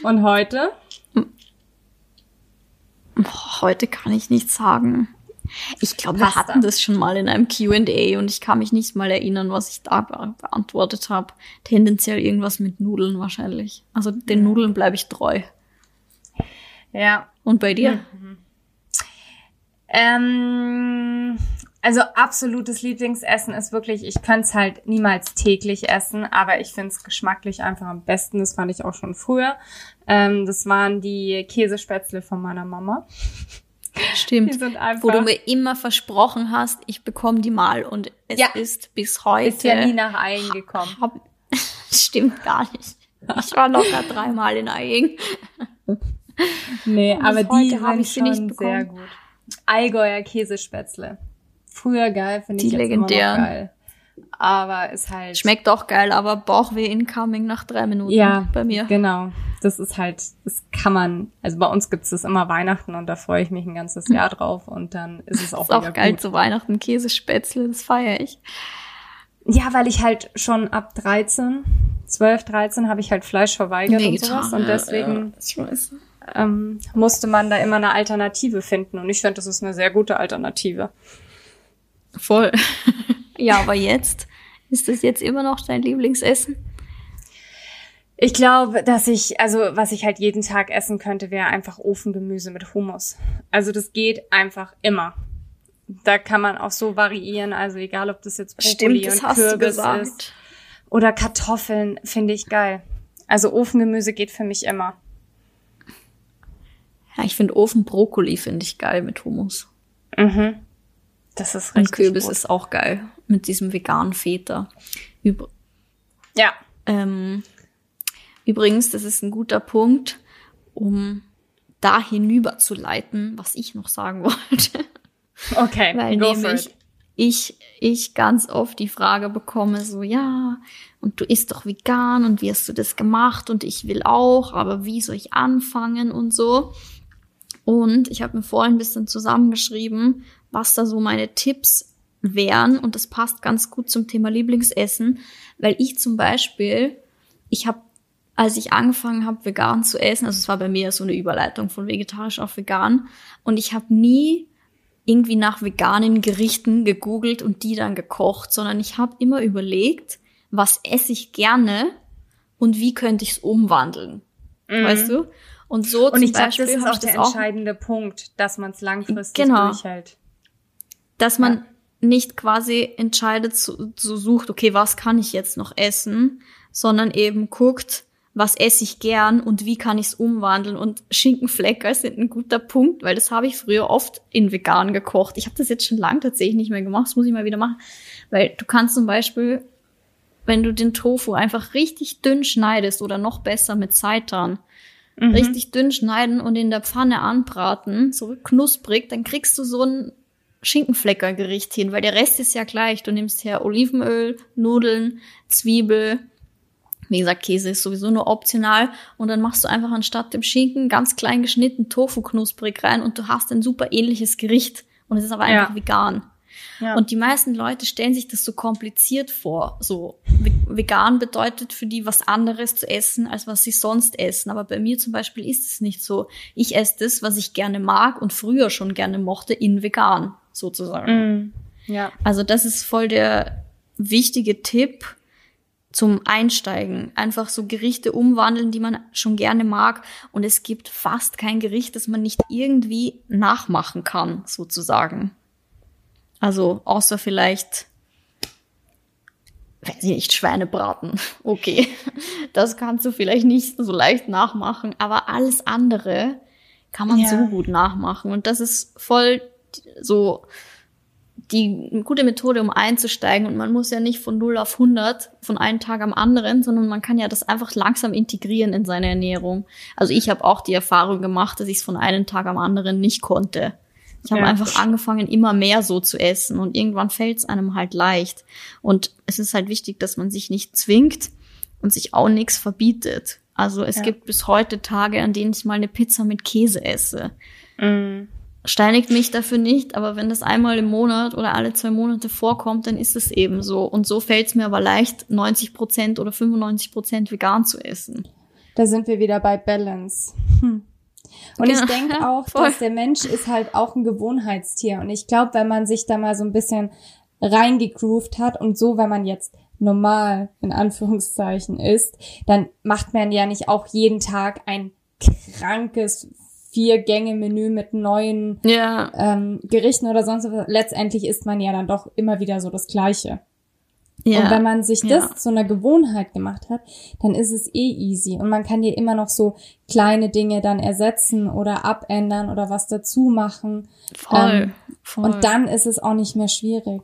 Speaker 1: Und heute?
Speaker 2: Heute kann ich nichts sagen. Ich glaube, wir hatten das schon mal in einem QA und ich kann mich nicht mal erinnern, was ich da beantwortet habe. Tendenziell irgendwas mit Nudeln wahrscheinlich. Also den Nudeln bleibe ich treu.
Speaker 1: Ja.
Speaker 2: Und bei dir?
Speaker 1: Mhm. Ähm, also absolutes Lieblingsessen ist wirklich, ich könnte es halt niemals täglich essen, aber ich finde es geschmacklich einfach am besten. Das fand ich auch schon früher. Ähm, das waren die Käsespätzle von meiner Mama.
Speaker 2: Stimmt. Sind einfach, Wo du mir immer versprochen hast, ich bekomme die mal und es ja. ist bis heute. Ist
Speaker 1: ja nie nach Aing gekommen. Hab,
Speaker 2: stimmt gar nicht. Ich war locker dreimal in Aing.
Speaker 1: Nee, aber die habe ich sie nicht bekommen. sehr gut. Allgäuer Käsespätzle. Früher geil, finde ich
Speaker 2: jetzt legendären.
Speaker 1: immer noch geil. Aber ist halt.
Speaker 2: Schmeckt auch geil, aber Bauchweh incoming nach drei Minuten
Speaker 1: ja,
Speaker 2: bei mir.
Speaker 1: Genau. Das ist halt, das kann man, also bei uns gibt's das immer Weihnachten und da freue ich mich ein ganzes Jahr drauf und dann ist es auch
Speaker 2: ist auch geil gut. zu Weihnachten, Käsespätzle, das feiere ich.
Speaker 1: Ja, weil ich halt schon ab 13, 12, 13 habe ich halt Fleisch verweigert nee, und sowas und deswegen ja, ähm, musste man da immer eine Alternative finden und ich finde, das ist eine sehr gute Alternative.
Speaker 2: Voll. ja, aber jetzt? Ist das jetzt immer noch dein Lieblingsessen?
Speaker 1: Ich glaube, dass ich, also was ich halt jeden Tag essen könnte, wäre einfach Ofengemüse mit Hummus. Also das geht einfach immer. Da kann man auch so variieren, also egal ob das jetzt Brokkoli Stimmt, und Kürbis ist oder Kartoffeln, finde ich geil. Also Ofengemüse geht für mich immer.
Speaker 2: Ja, ich finde Ofenbrokkoli finde ich geil mit Hummus.
Speaker 1: Mhm. Das ist richtig.
Speaker 2: Und Kürbis gut. ist auch geil mit diesem veganen Feta. Übr
Speaker 1: ja.
Speaker 2: Ähm, übrigens, das ist ein guter Punkt, um da hinüber zu leiten, was ich noch sagen wollte.
Speaker 1: Okay.
Speaker 2: Weil nämlich ich, ich ganz oft die Frage bekomme, so, ja, und du isst doch vegan und wie hast du das gemacht und ich will auch, aber wie soll ich anfangen und so. Und ich habe mir vorhin ein bisschen zusammengeschrieben, was da so meine Tipps wären. Und das passt ganz gut zum Thema Lieblingsessen, weil ich zum Beispiel, ich habe, als ich angefangen habe, vegan zu essen, also es war bei mir so eine Überleitung von vegetarisch auf vegan, und ich habe nie irgendwie nach veganen Gerichten gegoogelt und die dann gekocht, sondern ich habe immer überlegt, was esse ich gerne und wie könnte ich es umwandeln. Mhm. Weißt du? Und so
Speaker 1: und ich glaube, das ist auch der entscheidende Punkt, dass man es langfristig genau. durchhält
Speaker 2: dass man ja. nicht quasi entscheidet, so, so sucht, okay, was kann ich jetzt noch essen, sondern eben guckt, was esse ich gern und wie kann ich es umwandeln. Und Schinkenflecker sind ein guter Punkt, weil das habe ich früher oft in vegan gekocht. Ich habe das jetzt schon lange tatsächlich nicht mehr gemacht, das muss ich mal wieder machen. Weil du kannst zum Beispiel, wenn du den Tofu einfach richtig dünn schneidest oder noch besser mit Seitan, mhm. richtig dünn schneiden und in der Pfanne anbraten, so knusprig, dann kriegst du so ein Schinkenfleckergericht hin, weil der Rest ist ja gleich. Du nimmst her Olivenöl, Nudeln, Zwiebel, wie gesagt, Käse ist sowieso nur optional. Und dann machst du einfach anstatt dem Schinken ganz klein geschnitten Tofu knusprig rein und du hast ein super ähnliches Gericht. Und es ist aber einfach ja. vegan. Ja. Und die meisten Leute stellen sich das so kompliziert vor. So vegan bedeutet für die was anderes zu essen, als was sie sonst essen. Aber bei mir zum Beispiel ist es nicht so. Ich esse das, was ich gerne mag und früher schon gerne mochte, in vegan sozusagen. Mm. Ja. Also das ist voll der wichtige Tipp zum Einsteigen. Einfach so Gerichte umwandeln, die man schon gerne mag. Und es gibt fast kein Gericht, das man nicht irgendwie nachmachen kann, sozusagen. Also, außer vielleicht, weiß ich nicht, Schweinebraten. Okay. Das kannst du vielleicht nicht so leicht nachmachen. Aber alles andere kann man ja. so gut nachmachen. Und das ist voll so die gute Methode, um einzusteigen. Und man muss ja nicht von 0 auf 100 von einem Tag am anderen, sondern man kann ja das einfach langsam integrieren in seine Ernährung. Also ich habe auch die Erfahrung gemacht, dass ich es von einem Tag am anderen nicht konnte. Ich habe ja. einfach angefangen, immer mehr so zu essen und irgendwann fällt es einem halt leicht. Und es ist halt wichtig, dass man sich nicht zwingt und sich auch nichts verbietet. Also es ja. gibt bis heute Tage, an denen ich mal eine Pizza mit Käse esse. Mm steinigt mich dafür nicht, aber wenn das einmal im Monat oder alle zwei Monate vorkommt, dann ist es eben so. Und so fällt es mir aber leicht, 90 Prozent oder 95 Prozent vegan zu essen.
Speaker 1: Da sind wir wieder bei Balance. Hm. Und genau. ich denke auch, Voll. dass der Mensch ist halt auch ein Gewohnheitstier. Und ich glaube, wenn man sich da mal so ein bisschen reingegroovt hat und so, wenn man jetzt normal in Anführungszeichen ist, dann macht man ja nicht auch jeden Tag ein krankes Vier-Gänge-Menü mit neuen ja. ähm, Gerichten oder sonst was. Letztendlich isst man ja dann doch immer wieder so das Gleiche. Ja. Und wenn man sich das ja. zu einer Gewohnheit gemacht hat, dann ist es eh easy. Und man kann dir immer noch so kleine Dinge dann ersetzen oder abändern oder was dazu machen. Voll, ähm, voll. Und dann ist es auch nicht mehr schwierig.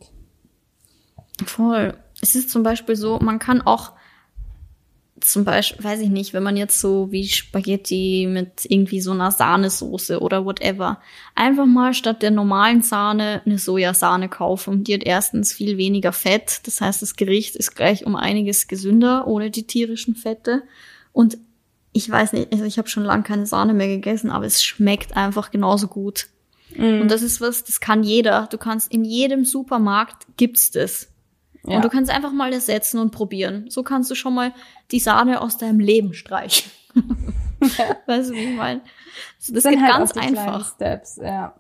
Speaker 2: Voll. Es ist zum Beispiel so, man kann auch zum Beispiel, weiß ich nicht, wenn man jetzt so wie Spaghetti mit irgendwie so einer Sahnesoße oder whatever, einfach mal statt der normalen Sahne eine Sojasahne kaufen. Die hat erstens viel weniger Fett, das heißt, das Gericht ist gleich um einiges gesünder ohne die tierischen Fette. Und ich weiß nicht, also ich habe schon lange keine Sahne mehr gegessen, aber es schmeckt einfach genauso gut. Mm. Und das ist was, das kann jeder. Du kannst in jedem Supermarkt gibt's das. Ja. Und du kannst einfach mal ersetzen und probieren. So kannst du schon mal die Sahne aus deinem Leben streichen. Ja. weißt du, wie ich meine? Also das, das geht halt ganz einfach. Steps, ja.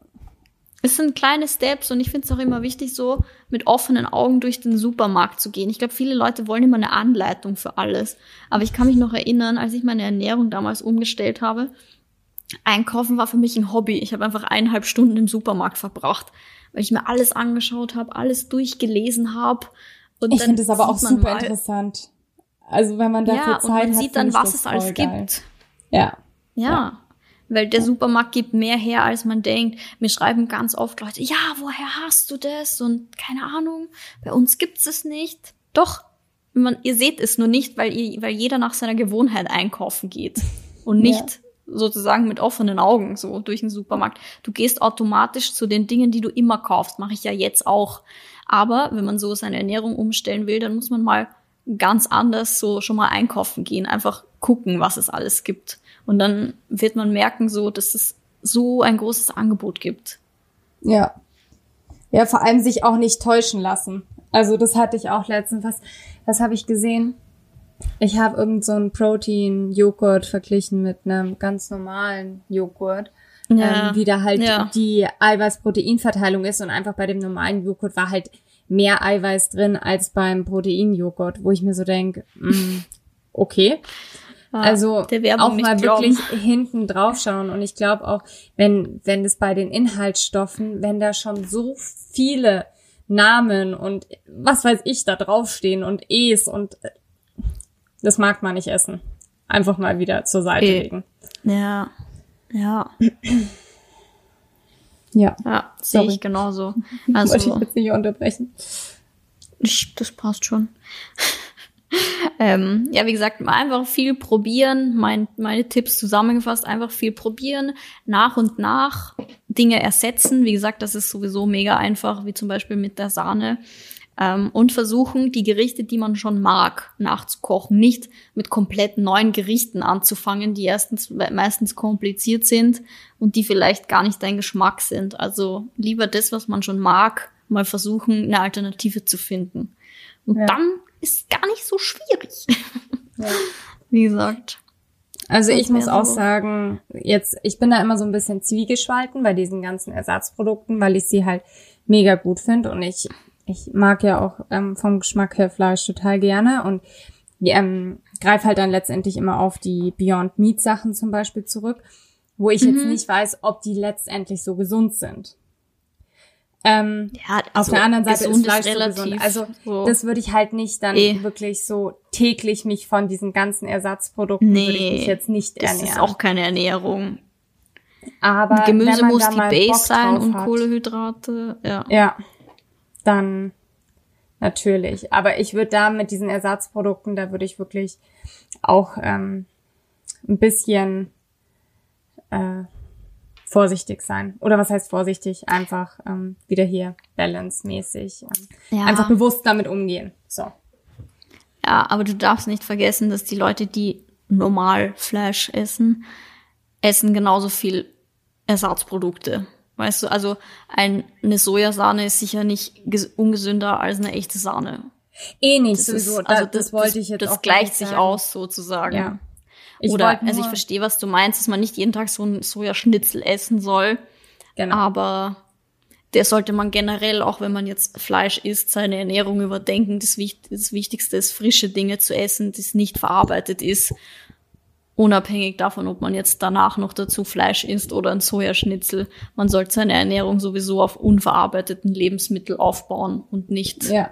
Speaker 2: Es sind kleine Steps und ich finde es auch immer wichtig, so mit offenen Augen durch den Supermarkt zu gehen. Ich glaube, viele Leute wollen immer eine Anleitung für alles. Aber ich kann mich noch erinnern, als ich meine Ernährung damals umgestellt habe, Einkaufen war für mich ein Hobby. Ich habe einfach eineinhalb Stunden im Supermarkt verbracht, weil ich mir alles angeschaut habe, alles durchgelesen habe
Speaker 1: und ich finde es aber auch super mal, interessant. Also wenn man dafür ja, Zeit und man hat,
Speaker 2: sieht dann, was es alles geil. gibt. Ja. ja. ja. Weil der Supermarkt gibt mehr her, als man denkt. Mir schreiben ganz oft Leute, ja, woher hast du das? Und keine Ahnung, bei uns gibt's es nicht. Doch, man, ihr seht es nur nicht, weil, ihr, weil jeder nach seiner Gewohnheit einkaufen geht. Und nicht. Sozusagen mit offenen Augen so durch den Supermarkt. Du gehst automatisch zu den Dingen, die du immer kaufst. Mache ich ja jetzt auch. Aber wenn man so seine Ernährung umstellen will, dann muss man mal ganz anders so schon mal einkaufen gehen, einfach gucken, was es alles gibt. Und dann wird man merken, so, dass es so ein großes Angebot gibt.
Speaker 1: Ja. Ja, vor allem sich auch nicht täuschen lassen. Also das hatte ich auch letztens. Was, was habe ich gesehen? Ich habe irgend so einen Protein-Joghurt verglichen mit einem ganz normalen Joghurt ja. ähm, wie da halt ja. die Eiweiß-Protein-Verteilung ist und einfach bei dem normalen Joghurt war halt mehr Eiweiß drin als beim Proteinjoghurt, wo ich mir so denke, mm, okay. Ah, also auch mal wirklich hinten drauf schauen und ich glaube auch, wenn wenn es bei den Inhaltsstoffen, wenn da schon so viele Namen und was weiß ich da draufstehen und E's und das mag man nicht essen. Einfach mal wieder zur Seite e legen.
Speaker 2: Ja. Ja. Ja, ja sehe ich genauso. Also, Wollte ich jetzt nicht unterbrechen. Das passt schon. ähm, ja, wie gesagt, einfach viel probieren. Mein, meine Tipps zusammengefasst, einfach viel probieren, nach und nach Dinge ersetzen. Wie gesagt, das ist sowieso mega einfach, wie zum Beispiel mit der Sahne. Ähm, und versuchen, die Gerichte, die man schon mag, nachzukochen. Nicht mit komplett neuen Gerichten anzufangen, die erstens meistens kompliziert sind und die vielleicht gar nicht dein Geschmack sind. Also lieber das, was man schon mag, mal versuchen, eine Alternative zu finden. Und ja. dann ist es gar nicht so schwierig. Ja. Wie gesagt.
Speaker 1: Also ich muss auch so. sagen, jetzt, ich bin da immer so ein bisschen zwiegespalten bei diesen ganzen Ersatzprodukten, weil ich sie halt mega gut finde und ich, ich mag ja auch ähm, vom Geschmack her Fleisch total gerne und ähm, greife halt dann letztendlich immer auf die Beyond Meat Sachen zum Beispiel zurück, wo ich mhm. jetzt nicht weiß, ob die letztendlich so gesund sind. Ähm, ja, also auf der anderen Seite ist Fleisch relativ, so gesund. Also so. das würde ich halt nicht dann e. wirklich so täglich mich von diesen ganzen Ersatzprodukten nee, würde ich mich jetzt nicht ernähren. Das ist
Speaker 2: auch keine Ernährung. Aber Gemüse muss die Base sein und hat, Kohlehydrate. Ja.
Speaker 1: ja, dann natürlich. Aber ich würde da mit diesen Ersatzprodukten, da würde ich wirklich auch ähm, ein bisschen äh, vorsichtig sein. Oder was heißt vorsichtig? Einfach ähm, wieder hier balance-mäßig. Ähm, ja. Einfach bewusst damit umgehen. So.
Speaker 2: Ja, aber du darfst nicht vergessen, dass die Leute, die normal Fleisch essen, essen genauso viel Ersatzprodukte. Weißt du, also ein, eine Sojasahne ist sicher nicht ungesünder als eine echte Sahne.
Speaker 1: Eh nicht, das sowieso. Ist, also das, das, wollte ich jetzt
Speaker 2: Das gleicht sich aus, sozusagen. Ja. Ich Oder, also ich verstehe, was du meinst, dass man nicht jeden Tag so ein Sojaschnitzel essen soll. Genau. Aber der sollte man generell, auch wenn man jetzt Fleisch isst, seine Ernährung überdenken. Das, das Wichtigste ist, frische Dinge zu essen, das nicht verarbeitet ist. Unabhängig davon, ob man jetzt danach noch dazu Fleisch isst oder ein Sojaschnitzel. Man sollte seine Ernährung sowieso auf unverarbeiteten Lebensmitteln aufbauen und nicht ja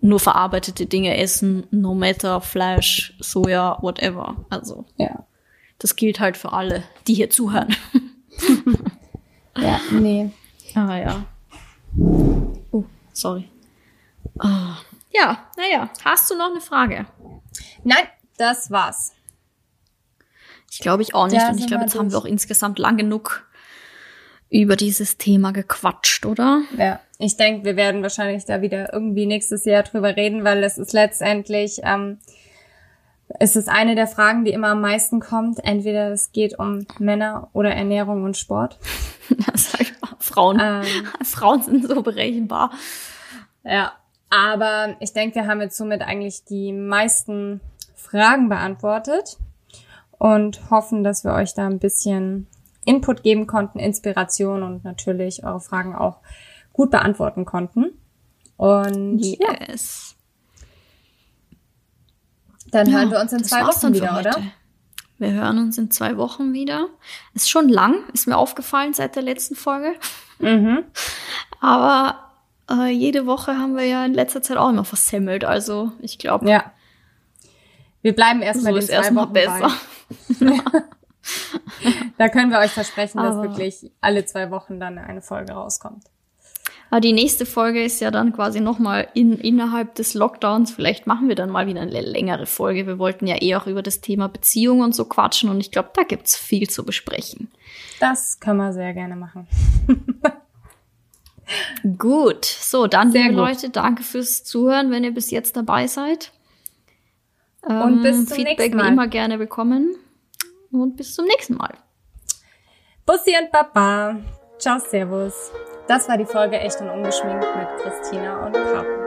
Speaker 2: nur verarbeitete Dinge essen, no matter Fleisch, Soja, whatever. Also ja. das gilt halt für alle, die hier zuhören.
Speaker 1: ja, nee.
Speaker 2: Ah ja. Oh, sorry. Oh. Ja, naja. Hast du noch eine Frage?
Speaker 1: Nein, das war's.
Speaker 2: Ich glaube ich auch nicht. und ich glaube, jetzt haben wir auch insgesamt lang genug über dieses Thema gequatscht, oder?
Speaker 1: Ja, ich denke, wir werden wahrscheinlich da wieder irgendwie nächstes Jahr drüber reden, weil es ist letztendlich, ähm, es ist eine der Fragen, die immer am meisten kommt. Entweder es geht um Männer oder Ernährung und Sport.
Speaker 2: Das sag ich mal. Frauen, ähm, Frauen sind so berechenbar.
Speaker 1: Ja, aber ich denke, wir haben jetzt somit eigentlich die meisten Fragen beantwortet und hoffen, dass wir euch da ein bisschen Input geben konnten, Inspiration und natürlich eure Fragen auch gut beantworten konnten. Und yes. ja. Dann ja, hören wir uns in zwei Wochen wieder, oder?
Speaker 2: Wir hören uns in zwei Wochen wieder. Ist schon lang, ist mir aufgefallen seit der letzten Folge. Mhm. Aber äh, jede Woche haben wir ja in letzter Zeit auch immer versemmelt. Also ich glaube.
Speaker 1: Ja. Wir bleiben erstmal so den zwei erst Wochen besser. da können wir euch versprechen, dass Aber wirklich alle zwei Wochen dann eine Folge rauskommt.
Speaker 2: Aber die nächste Folge ist ja dann quasi nochmal in, innerhalb des Lockdowns. Vielleicht machen wir dann mal wieder eine längere Folge. Wir wollten ja eh auch über das Thema Beziehung und so quatschen und ich glaube, da gibt's viel zu besprechen.
Speaker 1: Das können wir sehr gerne machen.
Speaker 2: gut, so, dann, liebe. Leute, danke fürs Zuhören, wenn ihr bis jetzt dabei seid.
Speaker 1: Und bis ähm, zum
Speaker 2: Feedback
Speaker 1: nächsten Mal.
Speaker 2: immer gerne willkommen und bis zum nächsten Mal.
Speaker 1: Bussi und Papa. Ciao, Servus. Das war die Folge Echt und Ungeschminkt mit Christina und Papa.